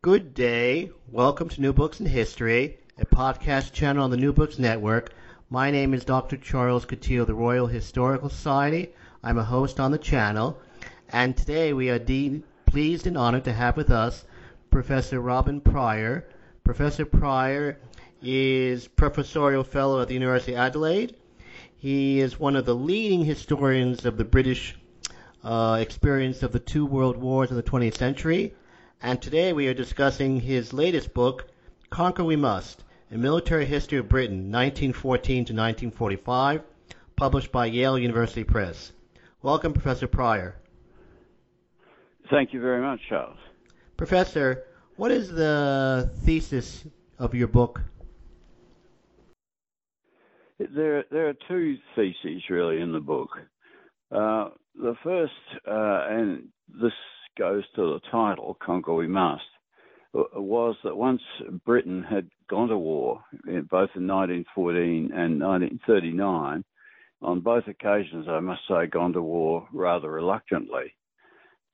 Good day. Welcome to New Books in History, a podcast channel on the New Books Network. My name is Dr. Charles Coutinho of the Royal Historical Society. I'm a host on the channel, and today we are pleased and honored to have with us Professor Robin Prior. Professor Prior is Professorial Fellow at the University of Adelaide. He is one of the leading historians of the British uh, experience of the two world wars of the 20th century and today we are discussing his latest book, Conquer We Must, A Military History of Britain, 1914 to 1945, published by Yale University Press. Welcome, Professor Prior. Thank you very much, Charles. Professor, what is the thesis of your book? There, there are two theses really in the book. Uh, the first, uh, and this goes to the title, Conquer We Must, was that once Britain had gone to war, both in 1914 and 1939, on both occasions, I must say, gone to war rather reluctantly.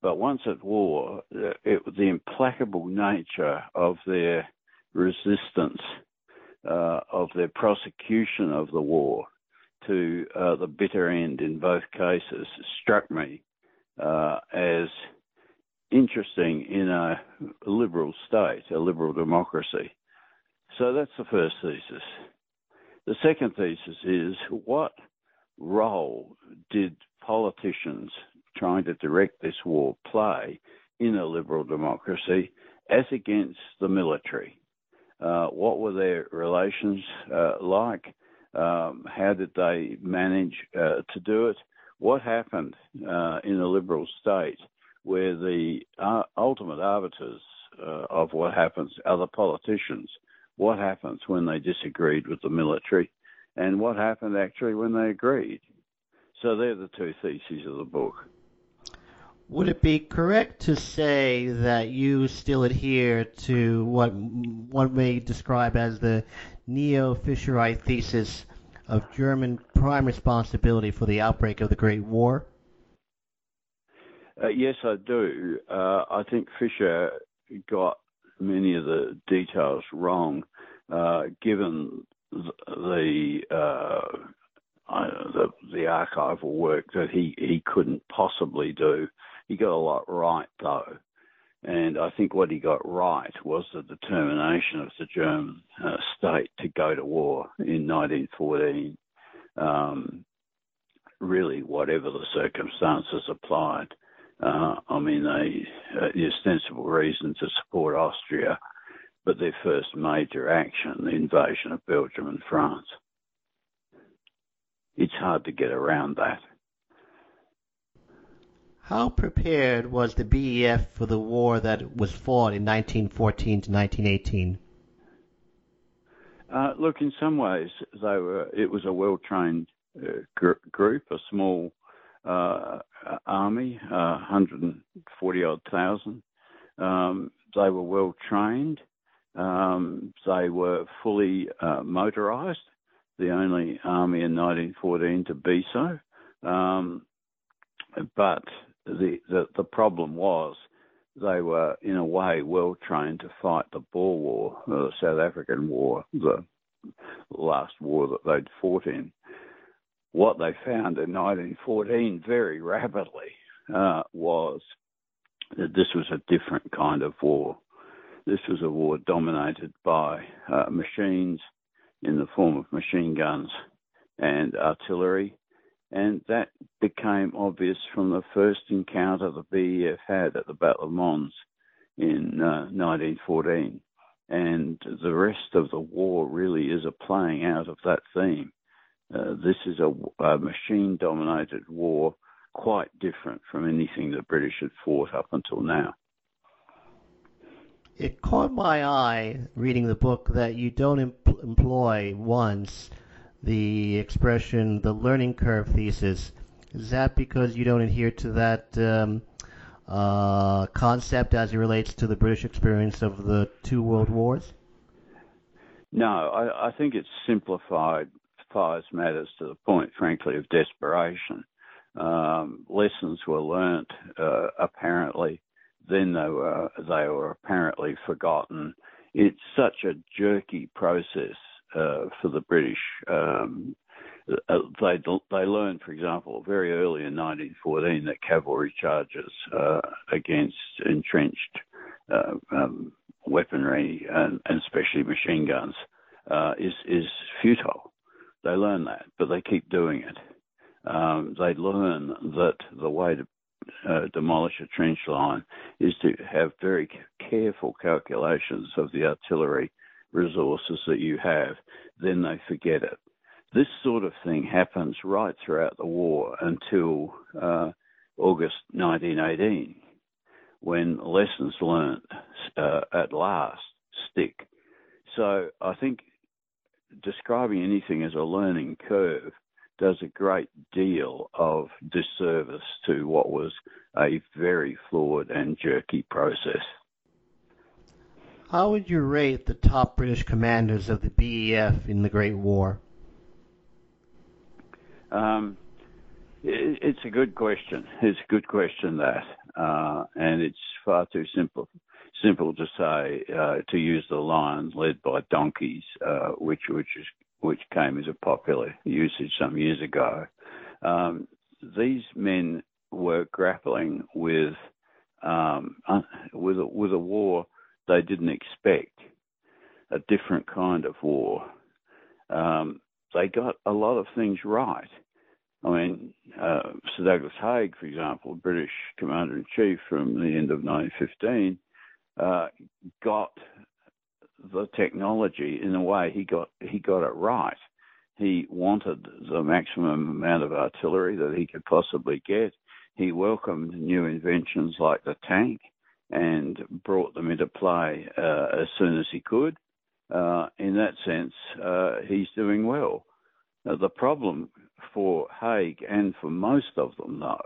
But once at war, it, the implacable nature of their resistance, uh, of their prosecution of the war to uh, the bitter end in both cases struck me uh, as interesting in a liberal state, a liberal democracy. So that's the first thesis. The second thesis is what role did politicians trying to direct this war play in a liberal democracy as against the military? Uh, what were their relations uh, like? Um, how did they manage uh, to do it? What happened uh, in a liberal state where the uh, ultimate arbiters uh, of what happens are the politicians. What happens when they disagreed with the military, and what happened actually when they agreed. So they're the two theses of the book. Would it be correct to say that you still adhere to what one may describe as the neo-Fischerite thesis of German prime responsibility for the outbreak of the Great War? Uh, yes, I do. Uh, I think Fischer got many of the details wrong, uh, given the, uh, the, the archival work that he he couldn't possibly do. He got a lot right though, and I think what he got right was the determination of the German uh, state to go to war in 1914. Um, really, whatever the circumstances applied. Uh, I mean, they uh, the ostensible reason to support Austria, but their first major action, the invasion of Belgium and France. It's hard to get around that. How prepared was the BEF for the war that was fought in 1914 to 1918? Uh, look, in some ways, they were. It was a well-trained uh, gr- group, a small uh, army, uh, 140 odd thousand. Um, they were well trained. Um, they were fully uh, motorised, the only army in 1914 to be so. Um, but the, the, the problem was they were in a way well trained to fight the Boer War, the South African War, the last war that they'd fought in what they found in 1914 very rapidly uh, was that this was a different kind of war. This was a war dominated by uh, machines in the form of machine guns and artillery, and that became obvious from the first encounter the BEF had at the Battle of Mons in uh, 1914. And the rest of the war really is a playing out of that theme. Uh, this is a, a machine dominated war, quite different from anything the British had fought up until now. It caught my eye reading the book that you don't employ once the expression the learning curve thesis. Is that because you don't adhere to that um, uh, concept as it relates to the British experience of the two world wars? No, I, I think it's simplified matters to the point, frankly, of desperation. Um, lessons were learnt uh, apparently, then they were they were apparently forgotten. It's such a jerky process uh, for the British. Um, uh, they they learned, for example, very early in 1914 that cavalry charges uh, against entrenched uh, um, weaponry and, and, especially machine guns uh, is is futile. They learn that, but they keep doing it. Um, they learn that the way to uh, demolish a trench line is to have very careful calculations of the artillery resources that you have, then they forget it. This sort of thing happens right throughout the war until uh, August 1918, when lessons learned uh, at last stick. So I think describing anything as a learning curve does a great deal of disservice to what was a very flawed and jerky process. How would you rate the top British commanders of the BEF in the Great War? Um, it, it's a good question. It's a good question that, uh, and it's far too simple simple to say uh, to use the line led by donkeys, uh, which which is which came as a popular usage some years ago. Um, these men were grappling with um, uh, with a, with a war they didn't expect a different kind of war. Um, they got a lot of things right. I mean, uh, Sir Douglas Haig, for example, British Commander in Chief from the end of 1915, uh, got the technology in a way he got he got it right. He wanted the maximum amount of artillery that he could possibly get. He welcomed new inventions like the tank and brought them into play uh, as soon as he could. Uh, in that sense, uh, he's doing well. Now, the problem for Haig and for most of them, though,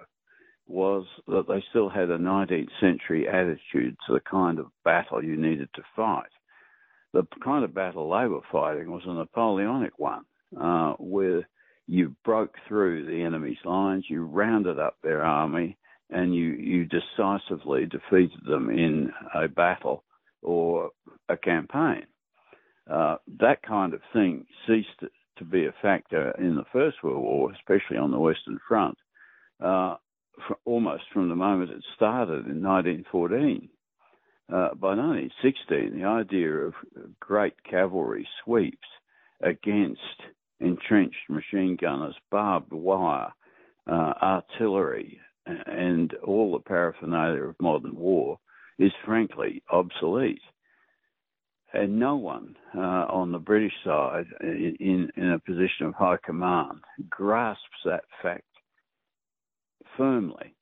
was that they still had a 19th century attitude to the kind of battle you needed to fight. The kind of battle they were fighting was a Napoleonic one, uh, where you broke through the enemy's lines, you rounded up their army, and you, you decisively defeated them in a battle or a campaign. Uh, that kind of thing ceased to be a factor in the First World War, especially on the Western Front, uh, almost from the moment it started in 1914. Uh, by 1916, the idea of great cavalry sweeps against entrenched machine gunners, barbed wire, uh, artillery, and all the paraphernalia of modern war is frankly obsolete. And no one uh, on the British side in, in a position of high command grasps that fact firmly.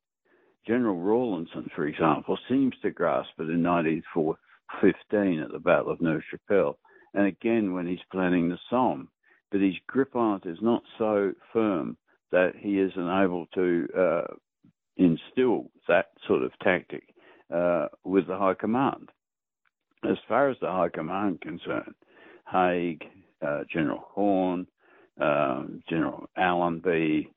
General Rawlinson, for example, seems to grasp it in 1915 at the Battle of Neuve Chapelle, and again when he's planning the Somme. But his grip on it is not so firm that he is unable to uh, instill that sort of tactic uh, with the High Command. As far as the High Command concerned, Haig, uh, General Horne, um, General Allenby,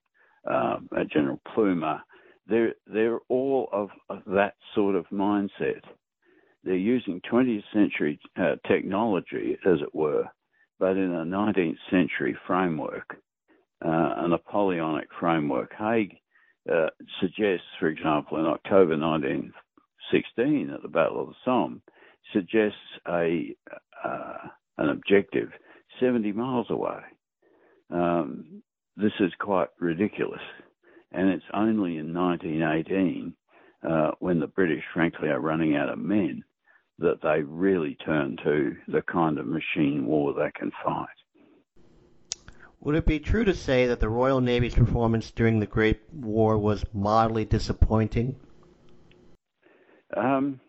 um, uh, General Plumer, they're they're all of, of, that sort of mindset. They're using 20th century uh, technology, as it were, but in a 19th century framework, uh, a Napoleonic framework. Haig uh, suggests, for example, in October 1916, at the Battle of the Somme suggests a uh, an objective 70 miles away. Um, this is quite ridiculous, and it's only in 1918 uh, when the British, frankly, are running out of men that they really turn to the kind of machine war they can fight. Would it be true to say that the Royal Navy's performance during the Great War was mildly disappointing? Um,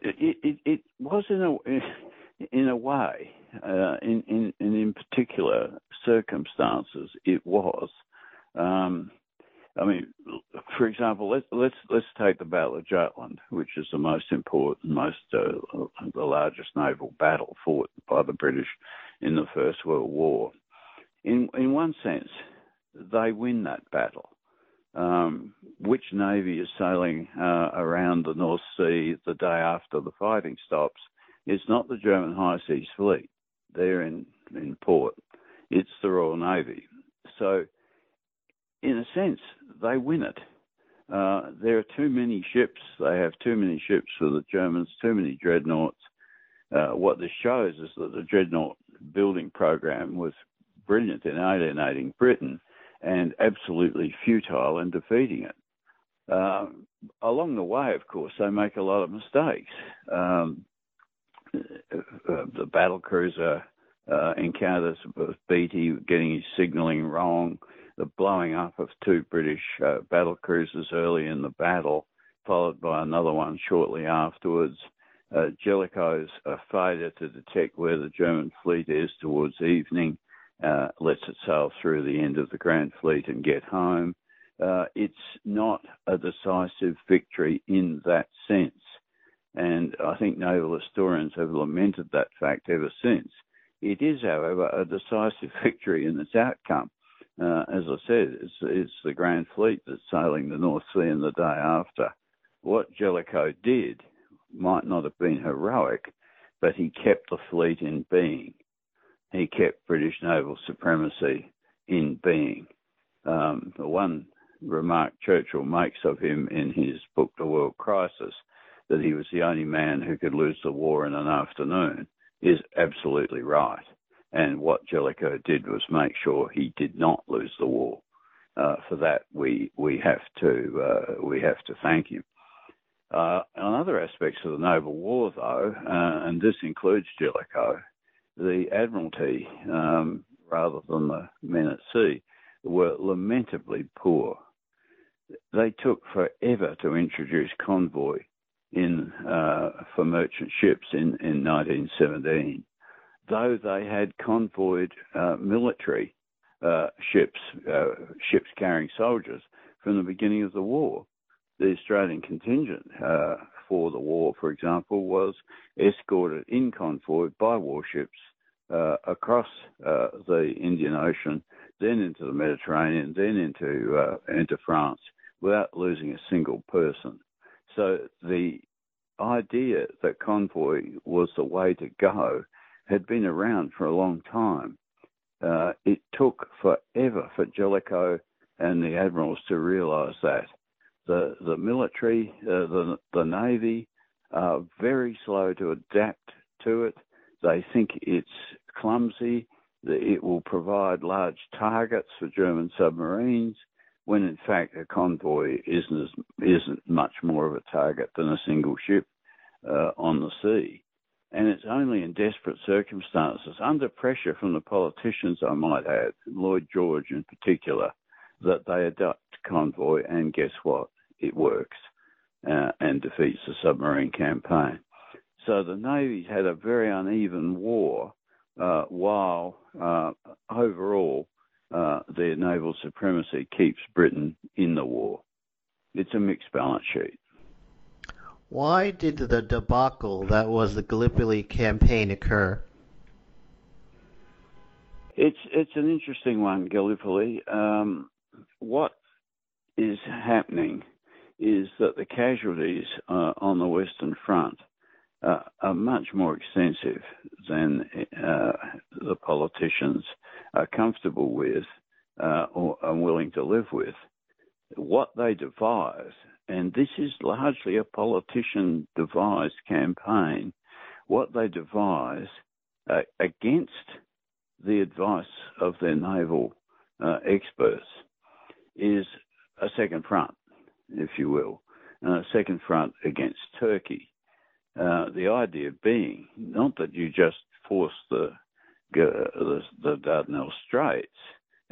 it, it, it, was in a in a way, uh, in, in in particular circumstances, it was. Um, I mean, for example, let's let's let's take the Battle of Jutland, which is the most important, most uh, the largest naval battle fought by the British in the First World War. In in one sense, they win that battle. Um, which navy is sailing uh, around the North Sea the day after the fighting stops? It's not the German High Seas Fleet. They're in in port. It's the Royal Navy. So in a sense, they win it. Uh, there are too many ships. They have too many ships for the Germans, too many dreadnoughts. Uh, what this shows is that the dreadnought building program was brilliant in alienating Britain and absolutely futile in defeating it. Uh, along the way, of course, they make a lot of mistakes. Um, the battle cruiser uh, encounters with Beatty getting his signalling wrong the blowing up of two British uh, battle cruisers early in the battle, followed by another one shortly afterwards. Uh, Jellicoe's uh, failure to detect where the German fleet is towards evening uh, lets it sail through the end of the Grand Fleet and get home. Uh, it's not a decisive victory in that sense. And I think naval historians have lamented that fact ever since. It is, however, a decisive victory in its outcome. Uh, as I said, it's, it's, the Grand Fleet that's sailing the North Sea in the day after. What Jellicoe did might not have been heroic, but he kept the fleet in being. He kept British naval supremacy in being. Um, the one remark Churchill makes of him in his book, The World Crisis, that he was the only man who could lose the war in an afternoon, is absolutely right. And what Jellicoe did was make sure he did not lose the war. Uh, for that, we we have to uh, we have to thank him. Uh, on other aspects of the naval war, though, uh, and this includes Jellicoe, the Admiralty, um, rather than the men at sea, were lamentably poor. They took forever to introduce convoy in uh, for merchant ships in, in 1917 though they had convoyed uh, military uh, ships, uh, ships carrying soldiers from the beginning of the war. The Australian contingent uh, for the war, for example, was escorted in convoy by warships uh, across the Indian Ocean, then into the Mediterranean, then into into France, without losing a single person. So the idea that convoy was the way to go had been around for a long time. Uh, it took forever for Jellicoe and the admirals to realise that. The the military, uh, the the navy, are very slow to adapt to it. They think it's clumsy. That it will provide large targets for German submarines, when in fact a convoy isn't as, isn't much more of a target than a single ship uh, on the sea. And it's only in desperate circumstances, under pressure from the politicians, I might add, Lloyd George in particular, that they adopt convoy, and guess what? It works uh, and defeats the submarine campaign. So the Navy had a very uneven war, uh, while uh, overall uh, their naval supremacy keeps Britain in the war. It's a mixed balance sheet. Why did the debacle that was the Gallipoli campaign occur? It's it's an interesting one, Gallipoli. Um, what is happening is that the casualties uh, on the Western Front uh, are much more extensive than uh, the politicians are comfortable with uh, or are willing to live with. What they devise, and this is largely a politician devised campaign. What they devise uh, against the advice of their naval uh, experts is a second front, if you will, a second front against Turkey. Uh, the idea being not that you just force the the, the Dardanelles Straits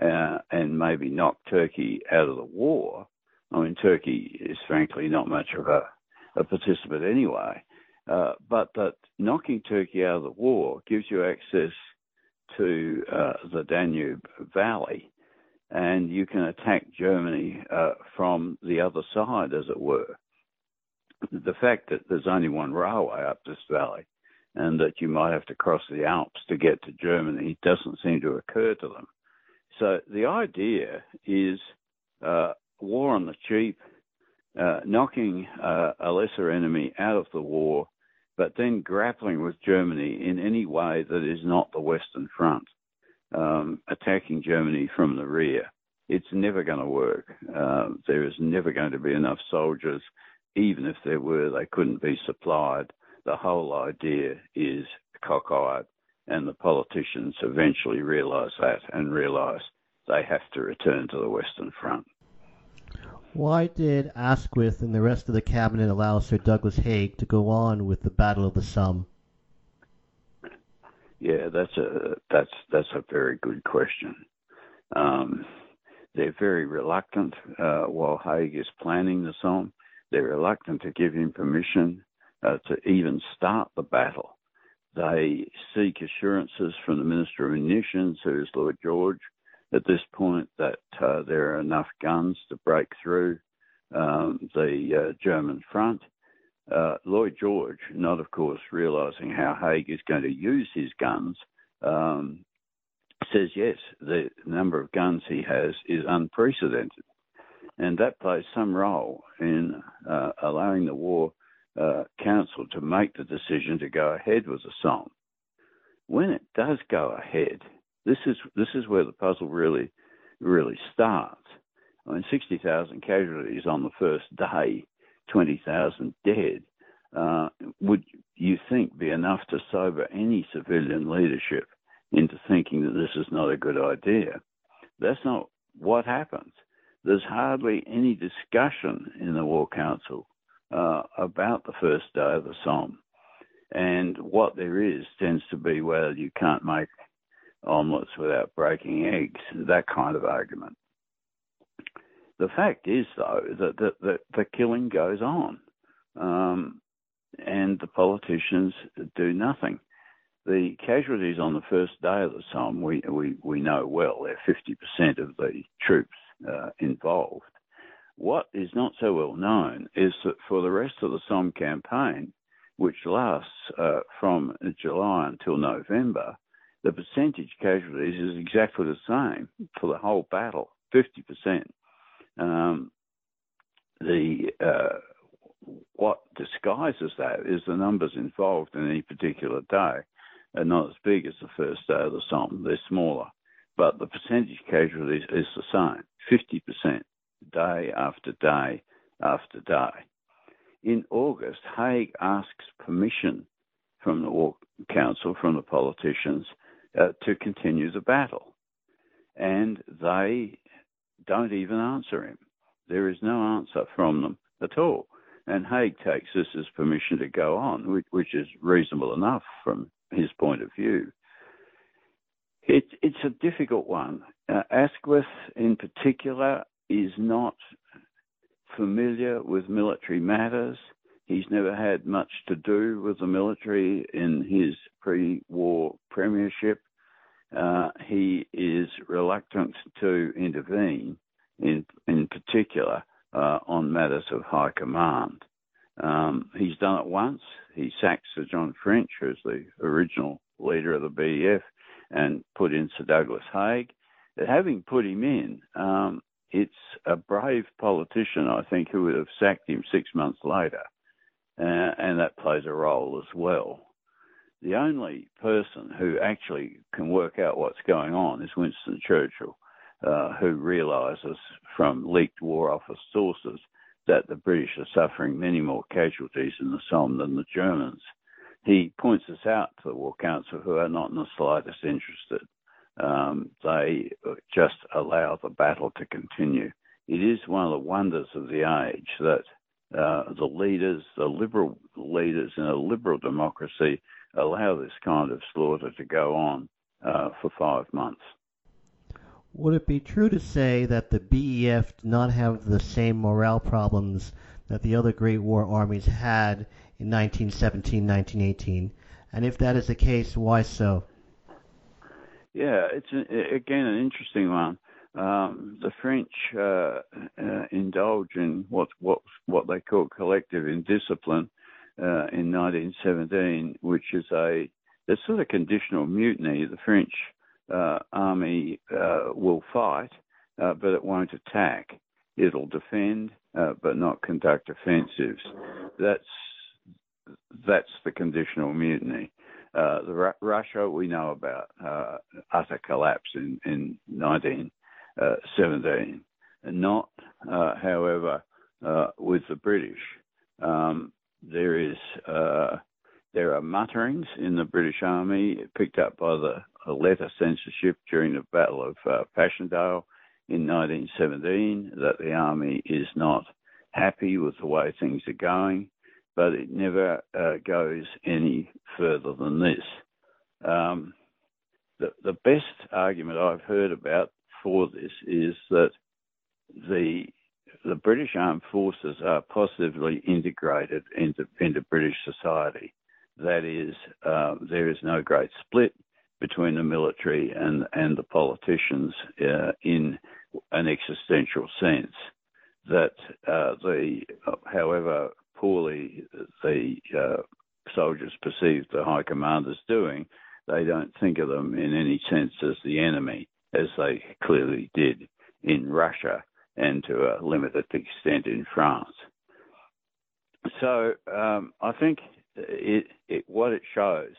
uh, and maybe knock Turkey out of the war. I mean, Turkey is frankly not much of a, a participant anyway. Uh, but that knocking Turkey out of the war gives you access to uh, the Danube Valley, and you can attack Germany uh, from the other side, as it were. The fact that there's only one railway up this valley and that you might have to cross the Alps to get to Germany doesn't seem to occur to them. So the idea is uh, war on the cheap, uh, knocking uh, a lesser enemy out of the war, but then grappling with Germany in any way that is not the Western Front, um, attacking Germany from the rear. It's never going to work. Uh, there is never going to be enough soldiers. Even if there were, they couldn't be supplied the whole idea is cockeyed, and the politicians eventually realise that and realise they have to return to the Western Front. Why did Asquith and the rest of the cabinet allow Sir Douglas Haig to go on with the Battle of the Somme? Yeah, that's a that's that's a very good question. Um, they're very reluctant uh, while Haig is planning the Somme. They're reluctant to give him permission uh, to even start the battle. They seek assurances from the Minister of Munitions, who is Lloyd George, at this point that uh, there are enough guns to break through um, the uh, German front. Uh, Lloyd George, not of course realizing how Haig is going to use his guns, um, says yes, the number of guns he has is unprecedented. And that plays some role in uh, allowing the war uh, council to make the decision to go ahead with the Somme. When it does go ahead, this is this is where the puzzle really really starts. I mean, sixty thousand casualties on the first day, twenty thousand dead. Uh, would you think be enough to sober any civilian leadership into thinking that this is not a good idea? That's not what happens. There's hardly any discussion in the War Council uh, about the first day of the Somme. And what there is tends to be, well, you can't make omelets without breaking eggs, that kind of argument. The fact is, though, that the, the, the killing goes on, um, and the politicians do nothing. The casualties on the first day of the Somme, we, we, we know well, they're 50% of the troops uh, involved. What is not so well known is that for the rest of the Somme campaign, which lasts uh, from July until November, the percentage casualties is exactly the same for the whole battle, 50%. Um, the uh, what disguises that is the numbers involved in any particular day are not as big as the first day of the Somme. They're smaller, but the percentage casualties is the same, 50% day after day after day. In August, Haig asks permission from the War Council, from the politicians, uh, to continue the battle. And they don't even answer him. There is no answer from them at all. And Haig takes this as permission to go on, which, which is reasonable enough from his point of view. It, it's a difficult one. Uh, Asquith, in particular, is not familiar with military matters. He's never had much to do with the military in his pre war premiership. Uh, he is reluctant to intervene, in, in particular, uh, on matters of high command. Um, he's done it once. He sacked Sir John French, who's the original leader of the BEF, and put in Sir Douglas Haig. Having put him in, um, it's a brave politician, I think, who would have sacked him six months later, uh, and that plays a role as well. The only person who actually can work out what's going on is Winston Churchill, uh, who realizes from leaked War Office sources that the British are suffering many more casualties in the Somme than the Germans. He points this out to the War Council, who are not in the slightest interested. Um, they just allow the battle to continue. It is one of the wonders of the age that uh, the leaders, the liberal leaders in a liberal democracy, allow this kind of slaughter to go on uh, for five months. Would it be true to say that the BEF did not have the same morale problems that the other Great War armies had in 1917 1918? And if that is the case, why so? Yeah, it's again an interesting one. Um, the French uh, uh, indulge in what what what they call collective indiscipline uh, in 1917, which is a a sort of conditional mutiny. The French uh, army uh, will fight, uh, but it won't attack. It'll defend, but not conduct offensives. That's that's the conditional mutiny. Uh, the Russia we know about uh, utter collapse in, in 1917, not, uh, however, with the British. Um, there is there are mutterings in the British Army picked up by the letter censorship during the Battle of uh, Passchendaele in 1917 that the army is not happy with the way things are going, but it never uh, goes any further than this. Um, the, the best argument I've heard about for this is that the the British Armed Forces are positively integrated into, into British society. That is, uh, there is no great split between the military and, and the politicians uh, in an existential sense. That uh, the, however poorly the uh, soldiers perceive the high commanders doing, they don't think of them in any sense as the enemy, as they clearly did in Russia and to a limited extent in France. So um, I think it, it, what it shows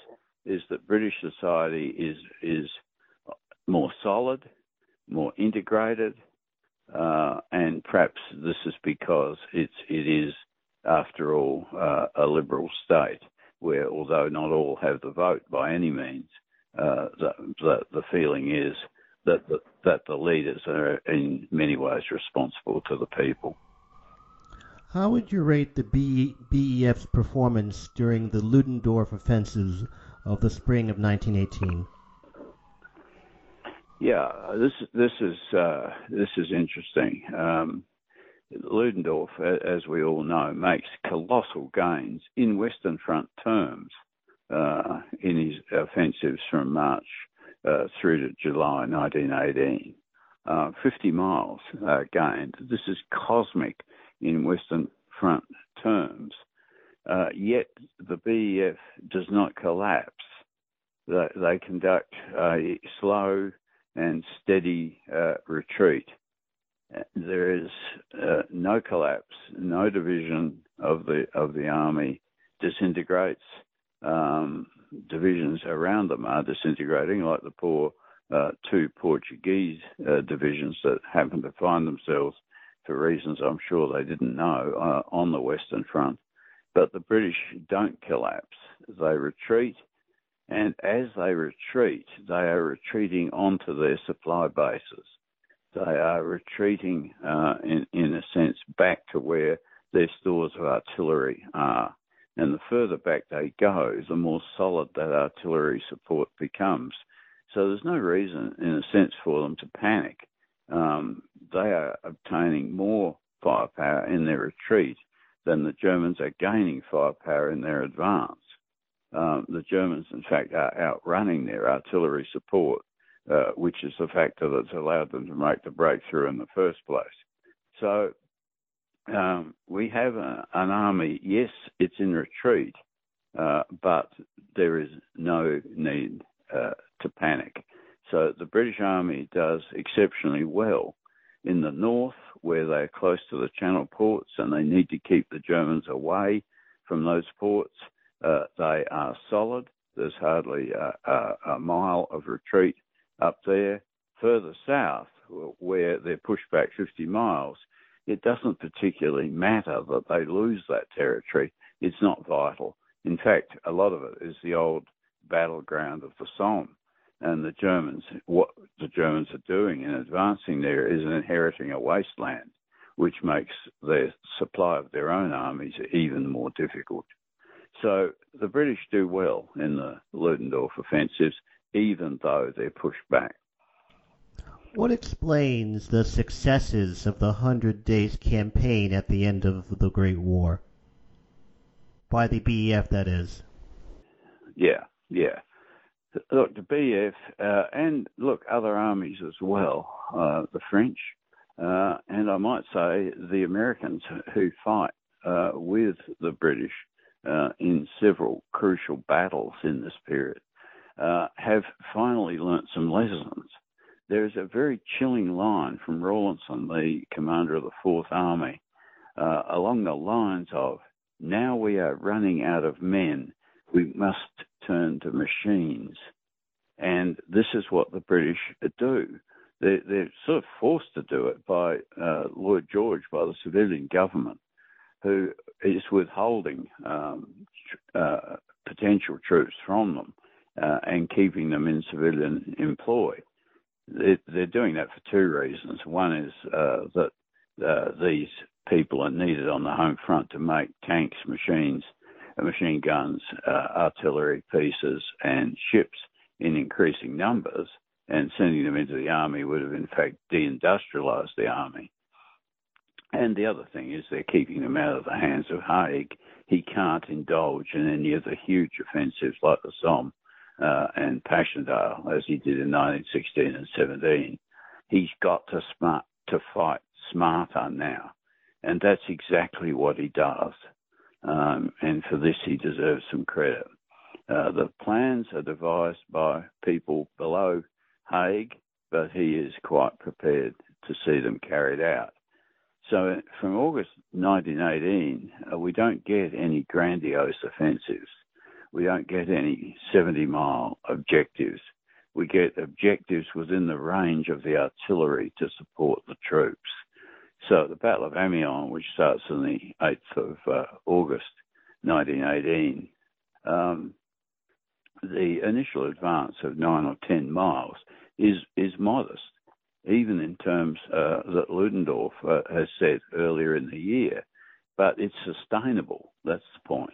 is that British society is is more solid, more integrated, uh, and perhaps this is because it's it is, after all, uh, a liberal state where, although not all have the vote by any means, uh, the, the, the feeling is that the, that the leaders are in many ways responsible to the people. How would you rate the B, BEF's performance during the Ludendorff offensives of the spring of 1918? Yeah, this this is uh, this is interesting. Um, Ludendorff, as we all know, makes colossal gains in Western Front terms uh, in his offensives from March uh, through to July 1918. Uh, 50 miles uh, gained. This is cosmic in Western Front terms. Uh, yet the BEF does not collapse. They, they conduct a slow and steady uh, retreat. There is uh, no collapse, no division of the of the army disintegrates. Um, divisions around them are disintegrating, like the poor uh, two Portuguese uh, divisions that happen to find themselves for reasons I'm sure they didn't know, uh, on the Western Front. But the British don't collapse. They retreat, and as they retreat, they are retreating onto their supply bases. They are retreating, uh, in, in a sense, back to where their stores of artillery are. And the further back they go, the more solid that artillery support becomes. So there's no reason, in a sense, for them to panic um, they are obtaining more firepower in their retreat than the Germans are gaining firepower in their advance. Um, the Germans, in fact, are outrunning their artillery support, uh, which is the factor that's allowed them to make the breakthrough in the first place. So um, we have a, an army, yes, it's in retreat, uh, but there is no need uh, to panic. So the British Army does exceptionally well in the north, where they're close to the Channel ports and they need to keep the Germans away from those ports. Uh, they are solid. There's hardly a, a, a, mile of retreat up there. Further south, where they're pushed back 50 miles, it doesn't particularly matter that they lose that territory. It's not vital. In fact, a lot of it is the old battleground of the Somme. And the Germans, what the Germans are doing in advancing there is inheriting a wasteland, which makes the supply of their own armies even more difficult. So the British do well in the Ludendorff offensives, even though they're pushed back. What explains the successes of the Hundred Days campaign at the end of the Great War? By the BEF, that is. Yeah, yeah. Look, the BEF uh, and look other armies as well, uh, the French, uh, and I might say the Americans who fight uh, with the British uh, in several crucial battles in this period, uh, have finally learnt some lessons. There is a very chilling line from Rawlinson, the commander of the Fourth Army, uh, along the lines of, now we are running out of men, we must turn to machines. And this is what the British do. They're, they're sort of forced to do it by uh, Lloyd George, by the civilian government who is withholding um, uh, potential troops from them uh, and keeping them in civilian employ. They're, doing that for two reasons. One is uh, that uh, these people are needed on the home front to make tanks, machines, uh, machine guns, uh, artillery pieces, and ships in increasing numbers. And sending them into the army would have, in fact, deindustrialized the army. And the other thing is they're keeping them out of the hands of Haig. He can't indulge in any of the huge offensives like the Somme uh, and Passchendaele as he did in 1916 and 17. He's got to smart to fight smarter now, and that's exactly what he does. Um, and for this, he deserves some credit. Uh, the plans are devised by people below Haig, but he is quite prepared to see them carried out. So from August 1918, uh, we don't get any grandiose offensives. We don't get any 70 mile objectives. We get objectives within the range of the artillery to support the troops. So the Battle of Amiens, which starts on the 8th of uh, August 1918, um, the initial advance of nine or 10 miles is, is modest even in terms uh, that Ludendorff uh, has said earlier in the year. But it's sustainable. That's the point.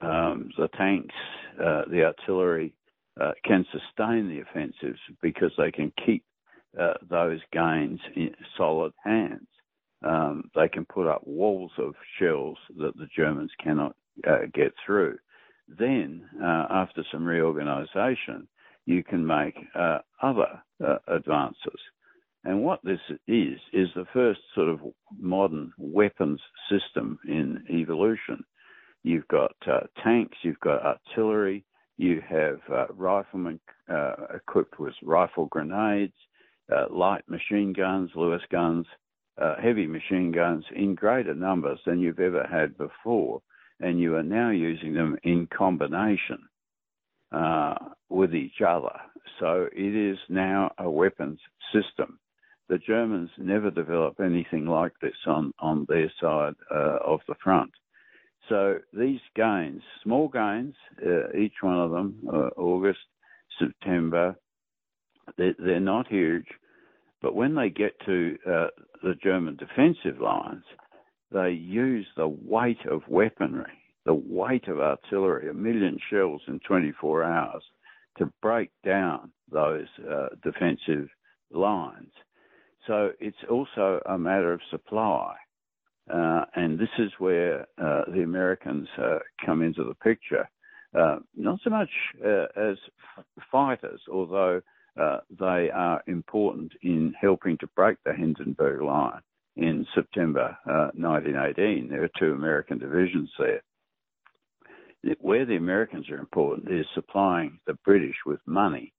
Um, the tanks, uh, the artillery uh, can sustain the offensives because they can keep uh, those gains in solid hands. Um, they can put up walls of shells that the Germans cannot uh, get through. Then, after some reorganization, you can make uh, other uh, advances. And what this is, is the first sort of modern weapons system in evolution. You've got uh, tanks, you've got artillery, you have uh, riflemen uh, equipped with rifle grenades, uh, light machine guns, Lewis guns, uh, heavy machine guns in greater numbers than you've ever had before. And you are now using them in combination uh, with each other. So it is now a weapons system the Germans never develop anything like this on, on their side uh, of the front. So these gains, small gains, uh, each one of them, uh, August, September, they're, they're, not huge. But when they get to uh, the German defensive lines, they use the weight of weaponry, the weight of artillery, a million shells in 24 hours, to break down those uh, defensive lines. So it's also a matter of supply. Uh, and this is where uh, the Americans uh, come into the picture. Uh, not so much uh, as f- fighters, although uh, they are important in helping to break the Hindenburg Line in September 1918. There are two American divisions there. Where the Americans are important is supplying the British with money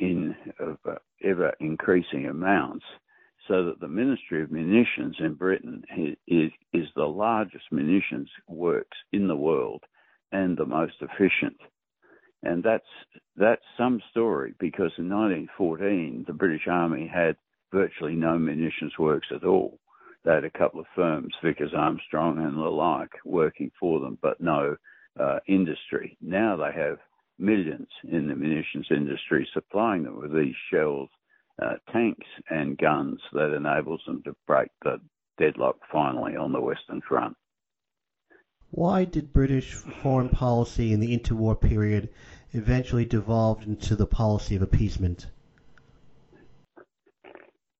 in ever increasing amounts, so that the Ministry of Munitions in Britain is, is the largest munitions works in the world and the most efficient. And that's that's some story because in 1914 the British Army had virtually no munitions works at all. they had a couple of firms, Vickers Armstrong and the like, working for them, but no uh, industry. Now they have millions in the munitions industry supplying them with these shells, uh, tanks, and guns that enables them to break the deadlock finally on the Western Front. Why did British foreign policy in the interwar period eventually devolve into the policy of appeasement?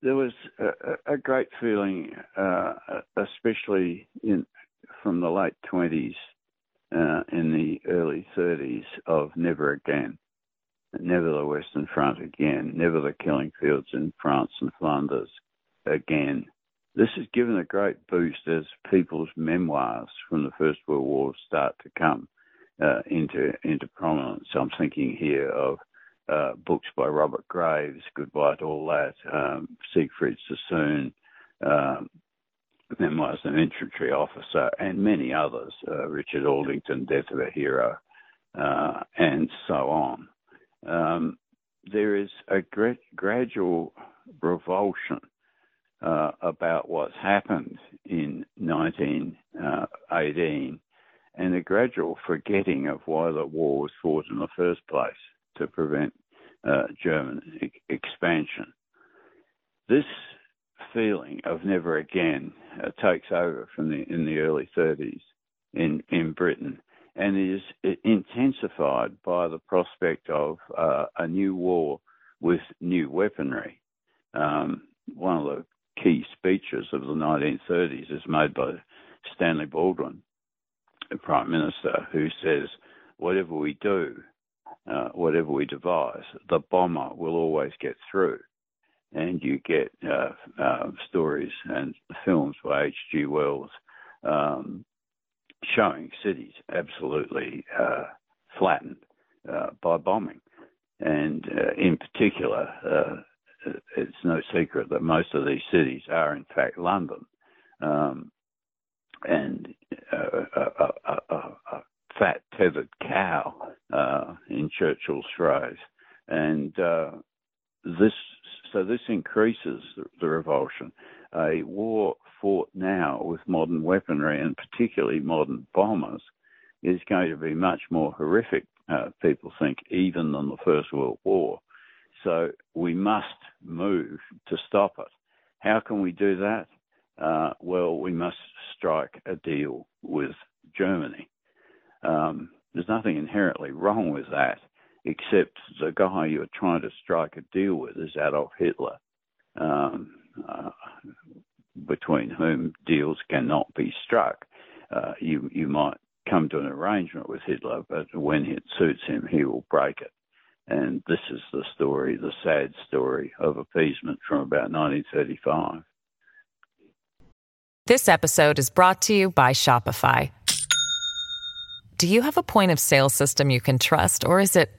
There was a, a great feeling, uh, especially in from the late 20s uh, in the early 30s, of never again, never the Western Front again, never the killing fields in France and Flanders again. This has given a great boost as people's memoirs from the First World War start to come uh, into into prominence. I'm thinking here of uh, books by Robert Graves, Goodbye to All That, um, Siegfried Sassoon, um, Memoirs of an Infantry Officer, and many others, uh, Richard Aldington, Death of a Hero, uh, and so on. Um, there is a gra- gradual revulsion uh, about what's happened in 1918 and a gradual forgetting of why the war was fought in the first place to prevent uh, German e- expansion. This feeling of never again uh, takes over from the in the early 30s in in Britain and is intensified by the prospect of uh, a new war with new weaponry. Um, one of the key speeches of the 1930s is made by Stanley Baldwin, the Prime Minister, who says, Whatever we do, uh, whatever we devise, the bomber will always get through. And you get uh, uh, stories and films by H.G. Wells um, showing cities absolutely uh, flattened uh, by bombing. And uh, in particular, it's no secret that most of these cities are, in fact, London. Um, and a, a, a, a, fat tethered cow, uh, in Churchill's phrase. And uh, this, so this increases the, the revulsion. A war fought now with modern weaponry and particularly modern bombers is going to be much more horrific, uh, people think, even than the First World War. So we must move to stop it. How can we do that? Uh, well, we must strike a deal with Germany. Um, there's nothing inherently wrong with that, except the guy you're trying to strike a deal with is Adolf Hitler, um, uh, between whom deals cannot be struck. Uh, you you might come to an arrangement with Hitler, but when it suits him, he will break it. And this is the story, the sad story of appeasement from about 1935. This episode is brought to you by Shopify. Do you have a point of sale system you can trust, or is it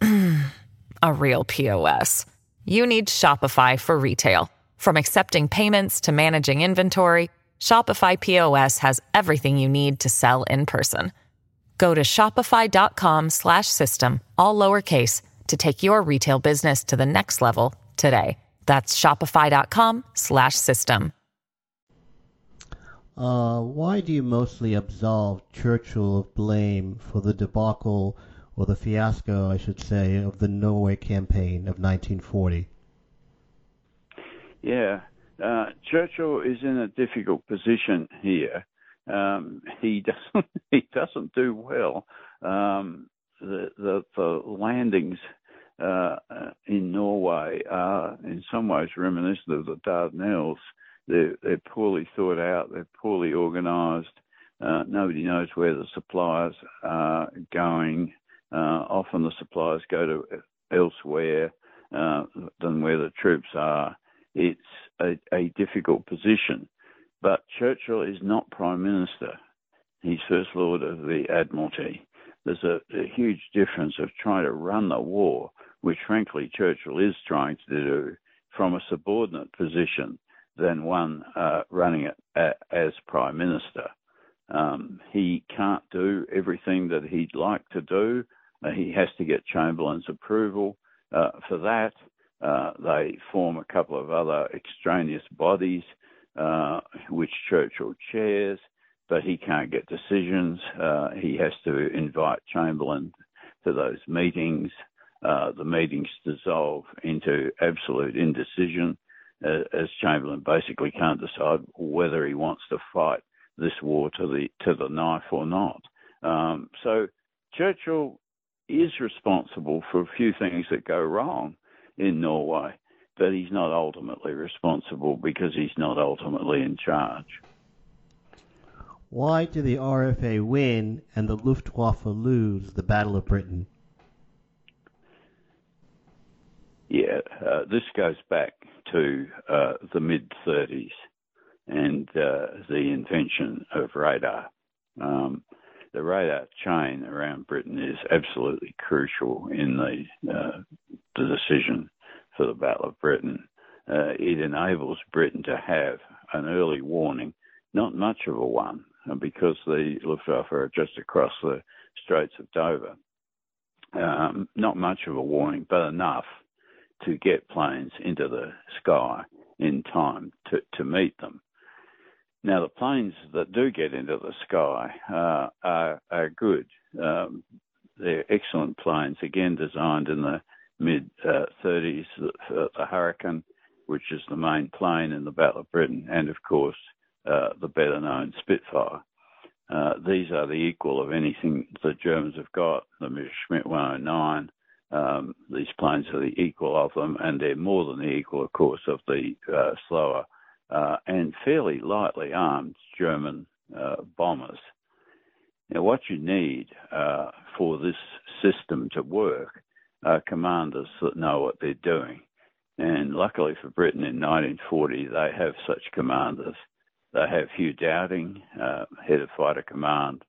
a real POS? You need Shopify for retail. From accepting payments to managing inventory, Shopify POS has everything you need to sell in person. Go to shopify.com slash system, all lowercase, to take your retail business to the next level today. That's shopify.com slash system. Uh, why do you mostly absolve Churchill of blame for the debacle, or the fiasco, I should say, of the Norway campaign of 1940? Yeah, uh, Churchill is in a difficult position here um, he doesn't he doesn't do well. Um, the, the, the landings uh, in Norway are in some ways reminiscent of the Dardanelles. They're, they're poorly thought out. They're poorly organised. Uh, nobody knows where the suppliers are going. Uh, often the suppliers go to elsewhere uh, than where the troops are. It's a, a difficult position. But Churchill is not Prime Minister. He's First Lord of the Admiralty. There's a, a huge difference of trying to run the war, which frankly Churchill is trying to do from a subordinate position than one uh, running it a, as Prime Minister. Um, he can't do everything that he'd like to do. Uh, he has to get Chamberlain's approval. Uh, for that, uh, they form a couple of other extraneous bodies uh, which Churchill chairs, but he can't get decisions. Uh, he has to invite Chamberlain to those meetings. Uh, the meetings dissolve into absolute indecision uh, as Chamberlain basically can't decide whether he wants to fight this war to the to the knife or not. Um, so Churchill is responsible for a few things that go wrong in Norway, but he's not ultimately responsible because he's not ultimately in charge. Why did the RFA win and the Luftwaffe lose the Battle of Britain? Yeah, uh, this goes back to uh, the mid 30s and uh, the invention of radar. Um, the radar chain around Britain is absolutely crucial in the, uh, the decision for the Battle of Britain. Uh, it enables Britain to have an early warning, not much of a one, because the Luftwaffe are just across the Straits of Dover. Um, not much of a warning, but enough to get planes into the sky in time to, to meet them. Now, the planes that do get into the sky uh, are, are good. Um, they're excellent planes, again designed in the mid uh, 30s. The, the, Hurricane, which is the main plane in the Battle of Britain, and of course uh, the better known Spitfire. Uh, these are the equal of anything the Germans have got. The Messerschmitt 109, um, these planes are the equal of them, and they're more than the equal, of course, of the uh, slower uh, and fairly lightly armed German uh, bombers. Now, what you need uh, for this system to work are commanders that know what they're doing. And luckily for Britain in 1940, they have such commanders. They have Hugh Dowding, uh, head of fighter command,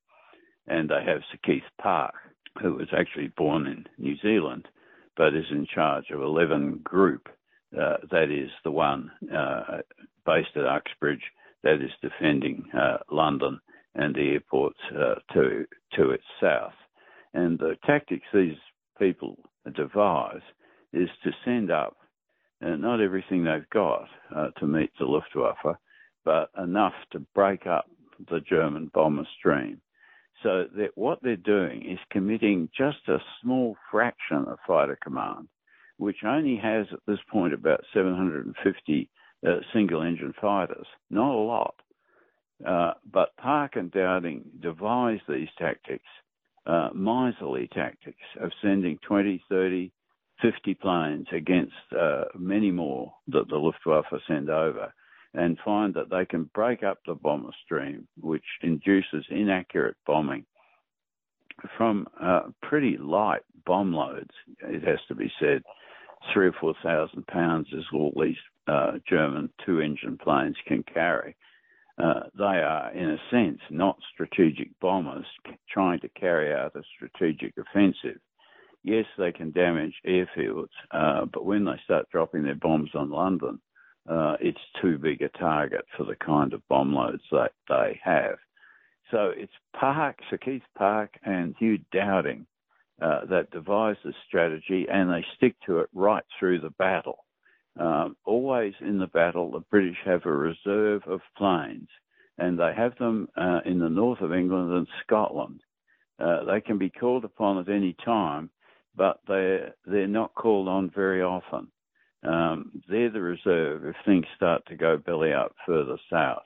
and they have Sir Keith Park, who was actually born in New Zealand, but is in charge of 11 Group. Uh, that is the one uh, based at Uxbridge that is defending uh, London and the airports uh, to to its south. And the tactics these people devise is to send up uh, not everything they've got uh, to meet the Luftwaffe, but enough to break up the German bomber stream so that what they're doing is committing just a small fraction of fighter command, which only has at this point about 750 uh, single engine fighters. Not a lot. Uh, but Park and Dowding devised these tactics, uh, miserly tactics of sending 20, 30, 50 planes against uh, many more that the Luftwaffe send over and find that they can break up the bomber stream, which induces inaccurate bombing from uh, pretty light bomb loads, it has to be said. Three or four thousand pounds is all these uh, German two engine planes can carry. Uh, they are, in a sense, not strategic bombers trying to carry out a strategic offensive. Yes, they can damage airfields, uh, but when they start dropping their bombs on London, uh, it's too big a target for the kind of bomb loads that they have. So it's Park, Sir Keith Park, and Hugh Dowding uh, that devise this strategy, and they stick to it right through the battle. Um, always in the battle, the British have a reserve of planes, and they have them uh, in the north of England and Scotland. Uh, they can be called upon at any time, but they're they're not called on very often. Um, they're the reserve if things start to go belly up further south.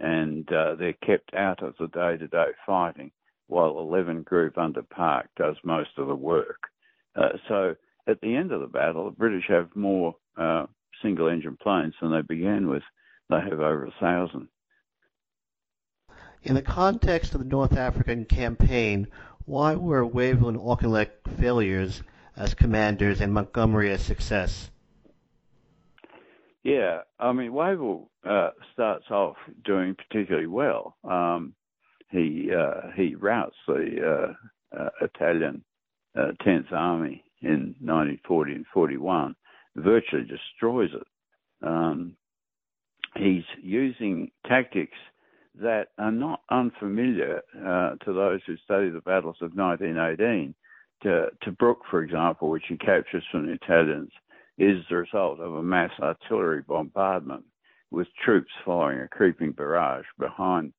And uh, they're kept out of the day to day fighting while 11 Group under Park does most of the work. Uh, so at the end of the battle, the British have more uh, single engine planes than they began with. They have over a thousand. In the context of the North African campaign, why were Wavell and Auchinleck failures as commanders and Montgomery a success? Yeah, I mean, Wavell uh, starts off doing particularly well. Um, he uh, he routs the uh, uh Italian 10th uh, Army in 1940 and 41, virtually destroys it. Um, he's using tactics that are not unfamiliar uh, to those who study the battles of 1918. Tobruk, for example, which he captures from the Italians, is the result of a mass artillery bombardment. with troops firing a creeping barrage behind,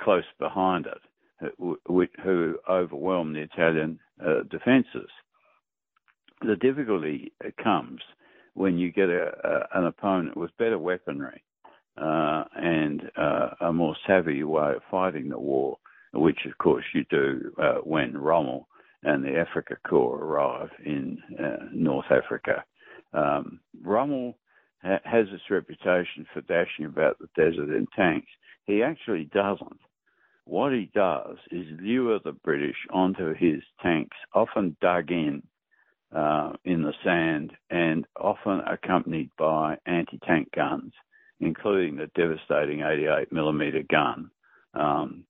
close behind it, who overwhelmed the Italian uh, defences. The difficulty comes when you get a, a, an opponent with better weaponry uh, and uh, a more savvy way of fighting the war, which of course you do uh, when Rommel and the Afrika Korps arrive in uh, North Africa. Um, Rommel ha- has this reputation for dashing about the desert in tanks. He actually doesn't. What he does is lure the British onto his tanks, often dug in uh, in the sand and often accompanied by anti-tank guns, including the devastating 88 millimeter gun. Um,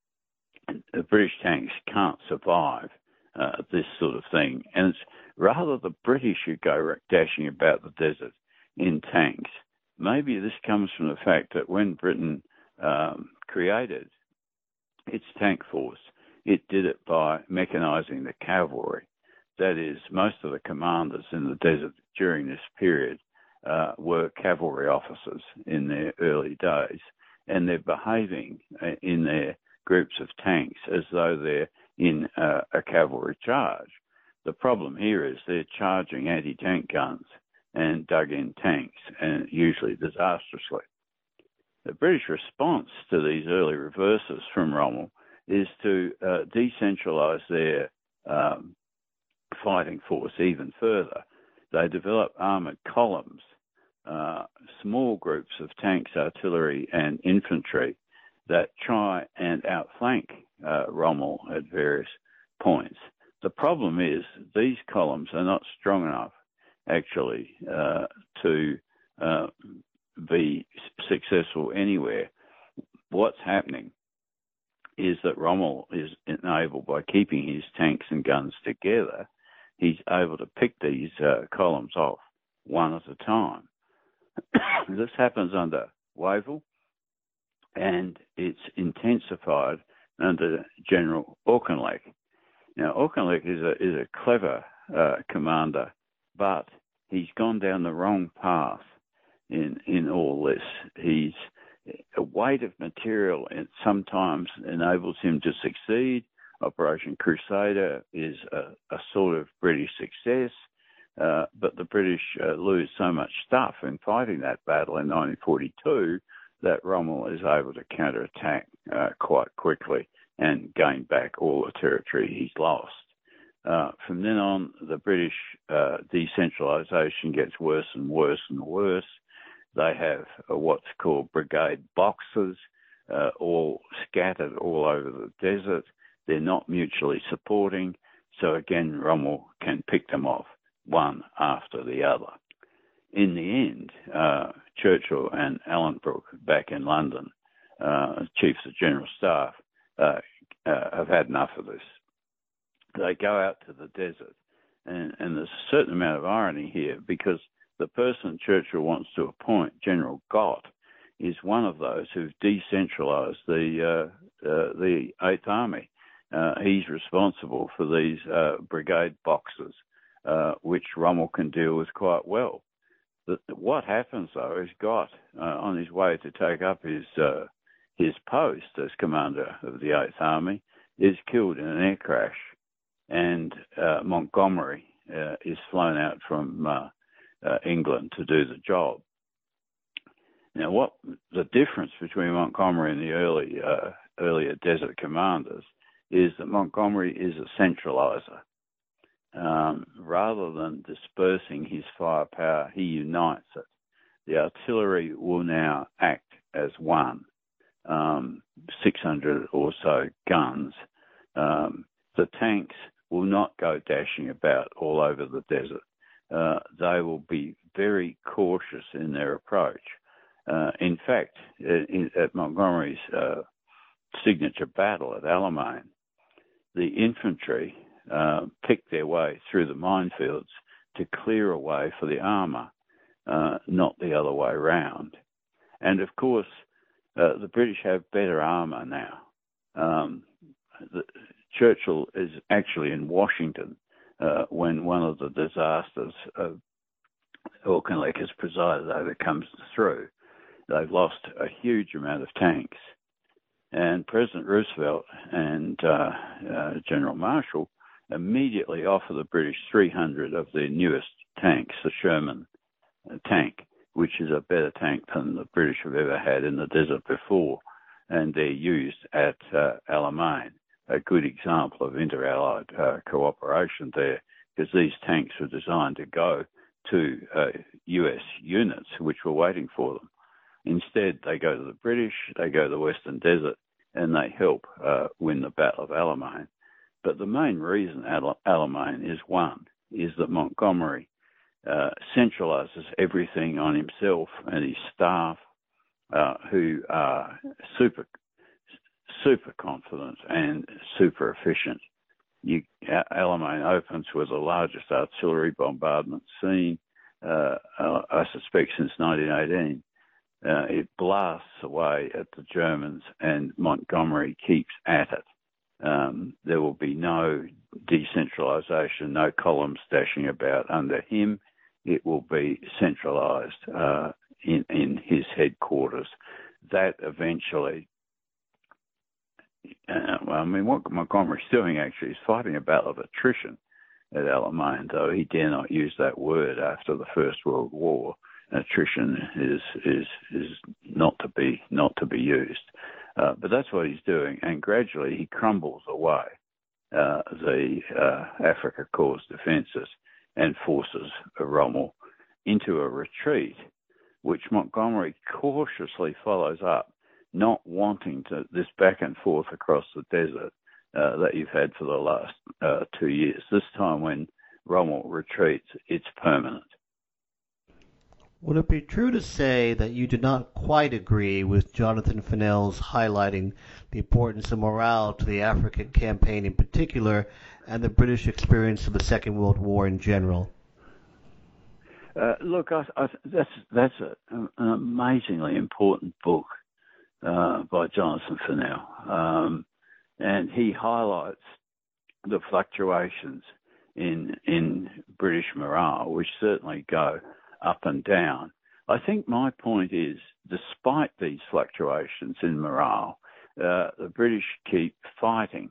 the British tanks can't survive uh, this sort of thing, and it's rather the British who go dashing about the desert in tanks. Maybe this comes from the fact that when Britain um, created its tank force, it did it by mechanizing the cavalry. That is, most of the commanders in the desert during this period uh, were cavalry officers in their early days, and they're behaving uh, in their groups of tanks as though they're in uh, a cavalry charge. The problem here is they're charging anti tank guns and dug in tanks, and usually disastrously. The British response to these early reverses from Rommel is to uh, decentralise their um, fighting force even further. They develop armoured columns, uh, small groups of tanks, artillery, and infantry that try and outflank uh, Rommel at various points. The problem is these columns are not strong enough actually uh, to uh, be successful anywhere. What's happening is that Rommel is enabled by keeping his tanks and guns together, he's able to pick these uh, columns off one at a time. this happens under Wavell, and it's intensified under General Auchinleck. Now, Auchinleck is a is a clever uh, commander, but he's gone down the wrong path in in all this. He's a weight of material and sometimes enables him to succeed. Operation Crusader is a, a sort of British success, uh, but the British uh, lose so much stuff in fighting that battle in 1942 that Rommel is able to counterattack uh, quite quickly and gain back all the territory he's lost. Uh, from then on, the British uh, decentralisation gets worse and worse and worse. They have uh, what's called brigade boxes, uh, all scattered all over the desert. They're not mutually supporting, so again, Rommel can pick them off one after the other. In the end, uh, Churchill and Alanbrooke back in London, uh, chiefs of general staff, uh, uh, have had enough of this. They go out to the desert, and, and there's a certain amount of irony here because the person Churchill wants to appoint, General Gott, is one of those who've decentralised the uh, uh, the Eighth Army. Uh, he's responsible for these uh, brigade boxes, uh, which Rommel can deal with quite well. The, what happens though is Gott, uh, on his way to take up his his post as commander of the Eighth Army, is killed in an air crash, and Montgomery is flown out from uh, England to do the job. Now, what the difference between Montgomery and the early uh, earlier desert commanders is that Montgomery is a centralizer. Um, rather than dispersing his firepower, he unites it. The artillery will now act as one, um, 600 or so guns. Um, the tanks will not go dashing about all over the desert uh, they will be very cautious in their approach. Uh, in fact, in, at Montgomery's uh, signature battle at Alamein, the infantry uh, picked their way through the minefields to clear a way for the armour, uh, not the other way round. And of course, uh, the British have better armour now. Um, the, Churchill is actually in Washington uh, when one of the disasters of Auchinleck has presided over comes through. they've lost a huge amount of tanks. And President Roosevelt and uh, uh, General Marshall immediately offer the British 300 of their newest tanks, the Sherman tank, which is a better tank than the British have ever had in the desert before. And they're used at uh, Alamein, a good example of inter-allied uh, cooperation there, because these tanks were designed to go to US uh, units which were waiting for them. Instead, they go to the British, they go to the Western Desert, and they help uh, win the Battle of Alamein. But the main reason Al- Alamein is won is that Montgomery uh, centralizes everything on himself and his staff, uh, who are super, super confident and super efficient. You, Alamein opens with the largest artillery bombardment seen, uh, I suspect, since 1918. Uh, it blasts away at the Germans, and Montgomery keeps at it. Um, there will be no decentralization, no columns dashing about under him. It will be centralized uh, in, in his headquarters. That eventually, uh, well, I mean, what Montgomery's doing actually is fighting a battle of attrition at Alamein, though he dare not use that word after the First World War attrition is is is not to be not to be used. Uh, but that's what he's doing, and gradually he crumbles away uh, the uh, Afrika Korps defences and forces Rommel into a retreat, which Montgomery cautiously follows up, not wanting to this back and forth across the desert uh, that you've had for the last uh, two years. This time when Rommel retreats, it's permanent. Would it be true to say that you do not quite agree with Jonathan Fennell's highlighting the importance of morale to the African campaign in particular and the British experience of the Second World War in general? Uh, look, I, I, that's that's a, an amazingly important book uh, by Jonathan Fennell, um, and he highlights the fluctuations in in British morale, which certainly go up and down. I think my point is, despite these fluctuations in morale, uh, the British keep fighting.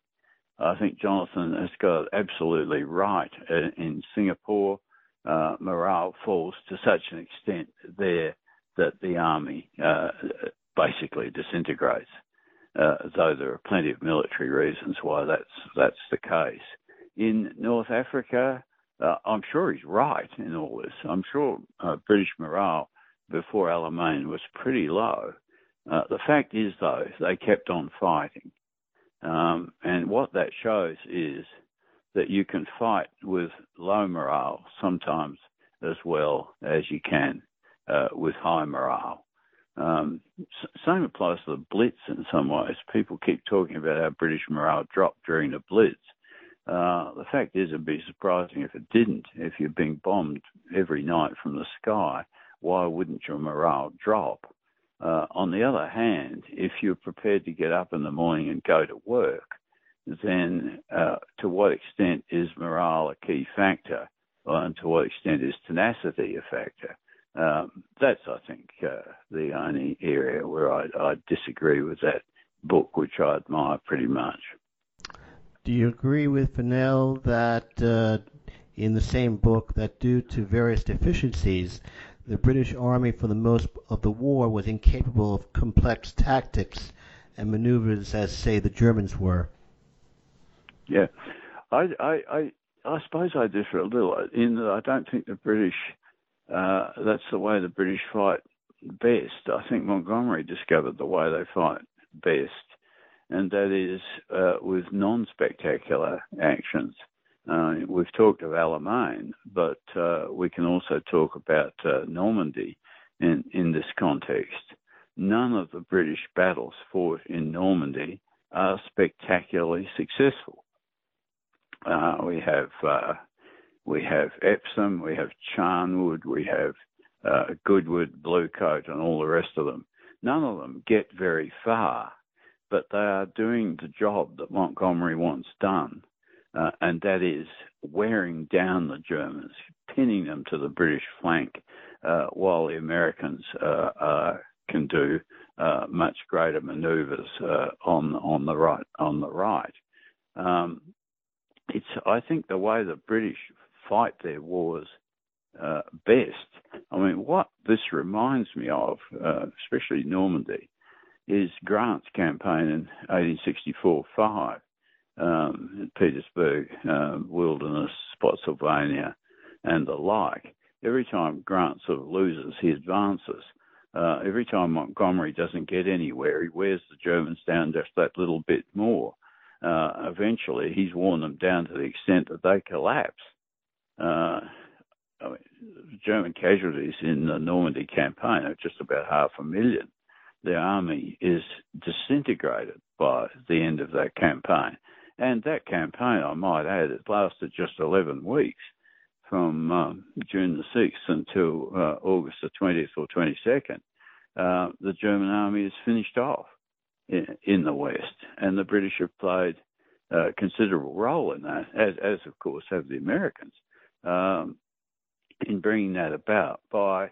I think Jonathan has got absolutely right. Uh, in Singapore, uh, morale falls to such an extent there that the army uh, basically disintegrates. Uh, though there are plenty of military reasons why that's that's the case. In North Africa, uh, I'm sure he's right in all this. I'm sure uh, British morale before Alamein was pretty low. Uh, the fact is, though, they kept on fighting. Um, and what that shows is that you can fight with low morale sometimes as well as you can uh, with high morale. Um, same applies to the Blitz in some ways. People keep talking about how British morale dropped during the Blitz. Uh, the fact is, it'd be surprising if it didn't. If you're being bombed every night from the sky, why wouldn't your morale drop? Uh, on the other hand, if you're prepared to get up in the morning and go to work, then uh, to what extent is morale a key factor? And to what extent is tenacity a factor? Um, that's, I think, uh, the only area where I, I disagree with that book, which I admire pretty much. Do you agree with Fennell that uh, in the same book that due to various deficiencies, the British Army for the most of the war was incapable of complex tactics and maneuvers as, say, the Germans were? Yeah, I, I, I, I suppose I differ a little in that I don't think the British. Uh, that's the way the British fight best. I think Montgomery discovered the way they fight best and that is uh, with non-spectacular actions. Uh, we've talked of Alamein, but uh, we can also talk about uh, Normandy in, in this context. None of the British battles fought in Normandy are spectacularly successful. Uh, we have uh, we have Epsom, we have Charnwood, we have Goodwood, Bluecoat, and all the rest of them. None of them get very far but they are doing the job that Montgomery wants done, uh, and that is wearing down the Germans, pinning them to the British flank, uh, while the Americans uh, are can do uh, much greater manoeuvres uh, on on the right on the right. Um, it's I think the way the British fight their wars uh, best. I mean, what this reminds me of, uh, especially Normandy, is Grant's campaign in 1864-5, um, Petersburg, uh, Wilderness, Spotsylvania, and the like. Every time Grant sort of loses, he advances. Uh, every time Montgomery doesn't get anywhere, he wears the Germans down just that little bit more. Uh, eventually, he's worn them down to the extent that they collapse. Uh, I mean, German casualties in the Normandy campaign are just about half a million. The army is disintegrated by the end of that campaign. And that campaign, I might add, it lasted just 11 weeks from um, June the 6th until uh, August the 20th or 22nd. Uh, the German army is finished off in, in, the West, and the British have played a considerable role in that, as, as of course have the Americans. Um, in bringing that about by,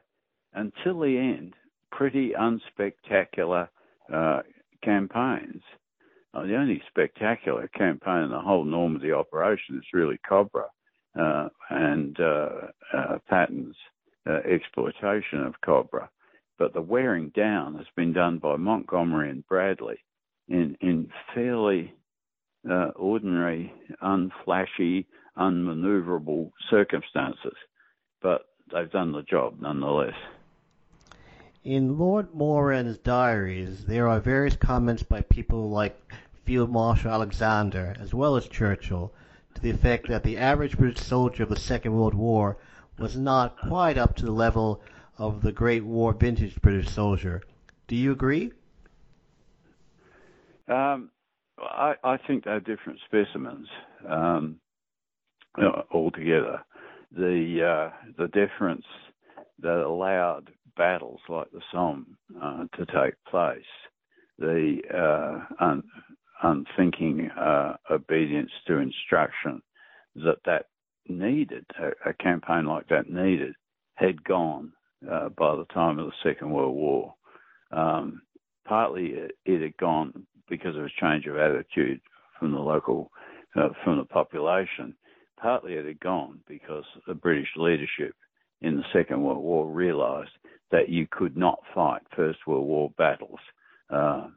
until the end, pretty unspectacular uh, campaigns. Uh, the only spectacular campaign in the whole Normandy operation is really Cobra uh, and uh, uh, Patton's uh, exploitation of Cobra. But the wearing down has been done by Montgomery and Bradley in, in fairly ordinary, unflashy, unmaneuverable circumstances but they've done the job nonetheless. In Lord Moran's diaries, there are various comments by people like Field Marshal Alexander, as well as Churchill, to the effect that the average British soldier of the Second World War was not quite up to the level of the Great War vintage British soldier. Do you agree? Um, I, I, think they're different specimens um, altogether the uh, the difference that allowed battles like the Somme uh, to take place, the uh, un- unthinking uh, obedience to instruction that that needed, a, a, campaign like that needed, had gone uh, by the time of the Second World War. Um, partly it, it, had gone because of a change of attitude from the local, uh, from the population, partly it had gone because the British leadership in the Second World War realised that you could not fight First World War battles uh,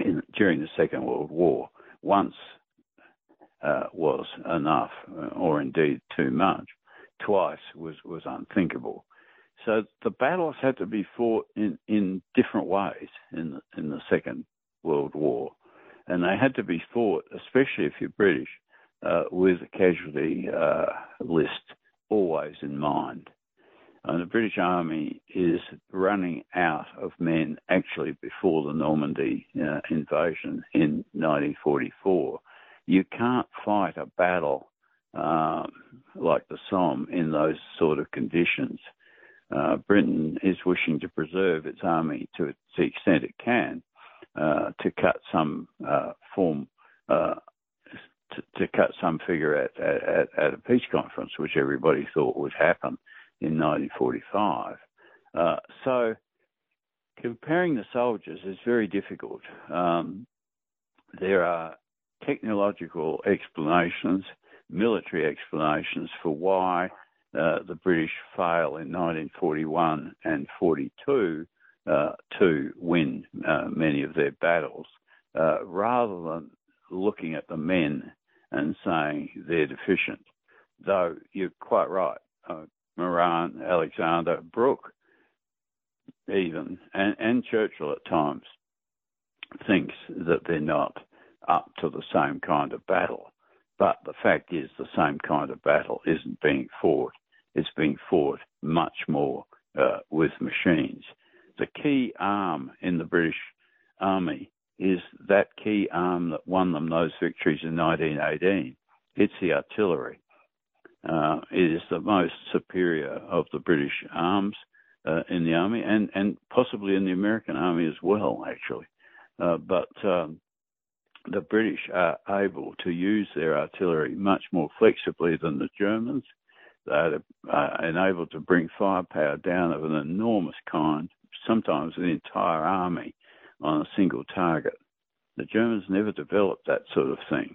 in, during the Second World War. Once uh, was enough, uh, or indeed too much. Twice was, was unthinkable. So the battles had to be fought in, in different ways in the, in the Second World War. And they had to be fought, especially if you're British, uh, with a casualty uh, list always in mind. And the British Army is running out of men actually before the Normandy uh, invasion in 1944. You can't fight a battle um, like the Somme in those sort of conditions. Uh, Britain is wishing to preserve its army to the extent it can uh, to cut some uh, form uh, to, cut some figure at, at, at, a peace conference, which everybody thought would happen in 1945. Uh, so comparing the soldiers is very difficult. Um, there are technological explanations, military explanations for why uh, the British fail in 1941 and 42 uh, to win uh, many of their battles, uh, rather than looking at the men and saying they're deficient. Though you're quite right, uh, Moran, Alexander, Brooke, even, and, and Churchill at times thinks that they're not up to the same kind of battle. But the fact is, the same kind of battle isn't being fought. It's being fought much more uh, with machines. The key arm in the British Army is that key arm that won them those victories in 1918. It's the artillery. Uh, it is the most superior of the British arms uh, in the army and, and possibly in the American army as well, actually. Uh, but um, the British are able to use their artillery much more flexibly than the Germans. They're uh, enabled to bring firepower down of an enormous kind, sometimes an entire army on a single target. The Germans never developed that sort of thing.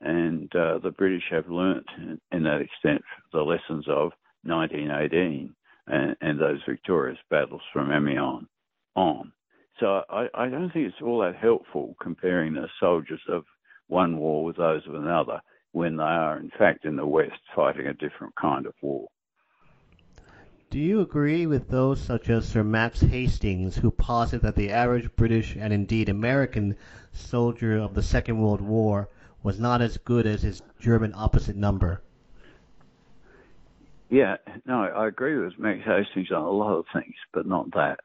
And uh, the British have learnt, in, in that extent, the lessons of 1918 and, and those victorious battles from Amiens on. So I, I don't think it's all that helpful comparing the soldiers of one war with those of another when they are, in fact, in the West fighting a different kind of war. Do you agree with those such as Sir Max Hastings who posit that the average British and indeed American soldier of the Second World War was not as good as his German opposite number? Yeah, no, I agree with Max Hastings on a lot of things, but not that.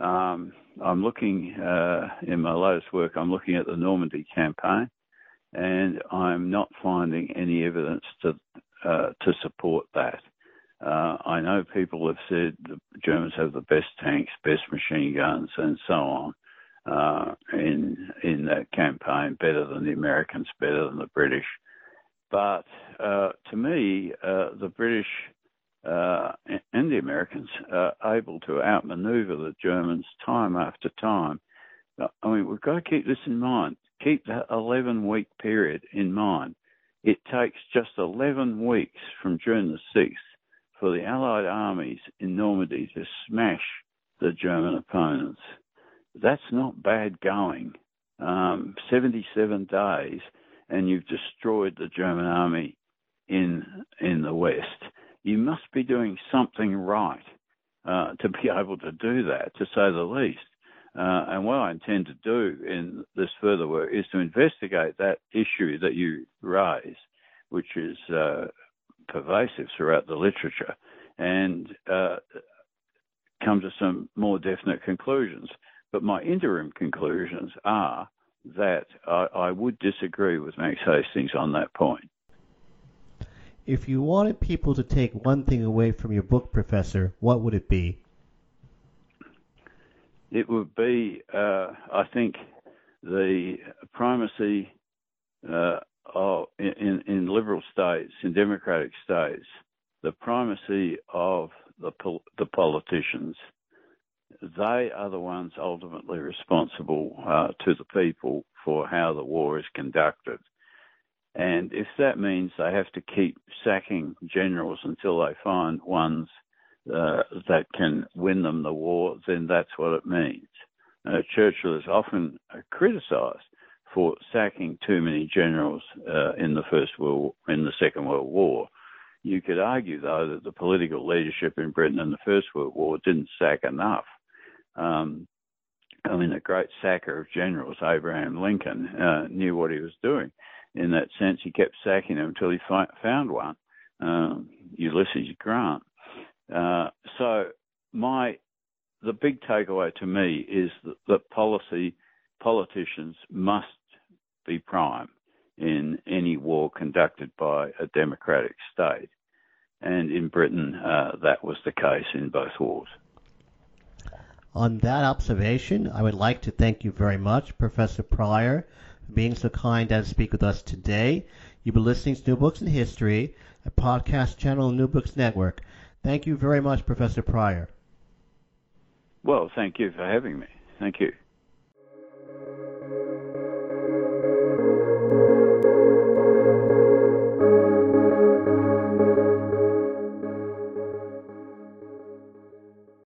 Um, I'm looking uh, in my latest work. I'm looking at the Normandy campaign, and I'm not finding any evidence to uh, to support that. Uh, I know people have said the Germans have the best tanks, best machine guns, and so on uh, in in that campaign, better than the Americans, better than the British. But uh, to me, uh, the British uh, and the Americans are able to outmaneuver the Germans time after time. I mean, we've got to keep this in mind. Keep that 11 week period in mind. It takes just 11 weeks from June the 6th for the Allied armies in Normandy to smash the German opponents. That's not bad going. Um, 77 days, and you've destroyed the German army in in the West. You must be doing something right uh, to be able to do that, to say the least. Uh, and what I intend to do in this further work is to investigate that issue that you raise, which is uh, pervasive throughout the literature and uh, come to some more definite conclusions. But my interim conclusions are that I, I would disagree with Max Hastings on that point. If you wanted people to take one thing away from your book, Professor, what would it be? It would be, uh, I think, the primacy uh, of, in, in liberal states, in democratic states, the primacy of the, the politicians. They are the ones ultimately responsible uh, to the people for how the war is conducted. And if that means they have to keep sacking generals until they find ones uh, that can win them the war, then that's what it means. Uh, Churchill is often criticised for sacking too many generals uh, in the First World, in the Second World War. You could argue, though, that the political leadership in Britain in the First World War didn't sack enough. Um, I mean, the great sacker of generals, Abraham Lincoln, uh, knew what he was doing. In that sense, he kept sacking them until he fi- found one, um, Ulysses Grant. Uh, so, my the big takeaway to me is that, that policy politicians must be prime in any war conducted by a democratic state. And in Britain, uh, that was the case in both wars. On that observation, I would like to thank you very much, Professor Prior, for being so kind as to speak with us today. You've been listening to New Books in History, a podcast channel on New Books Network. Thank you very much, Professor Prior. Well, thank you for having me. Thank you.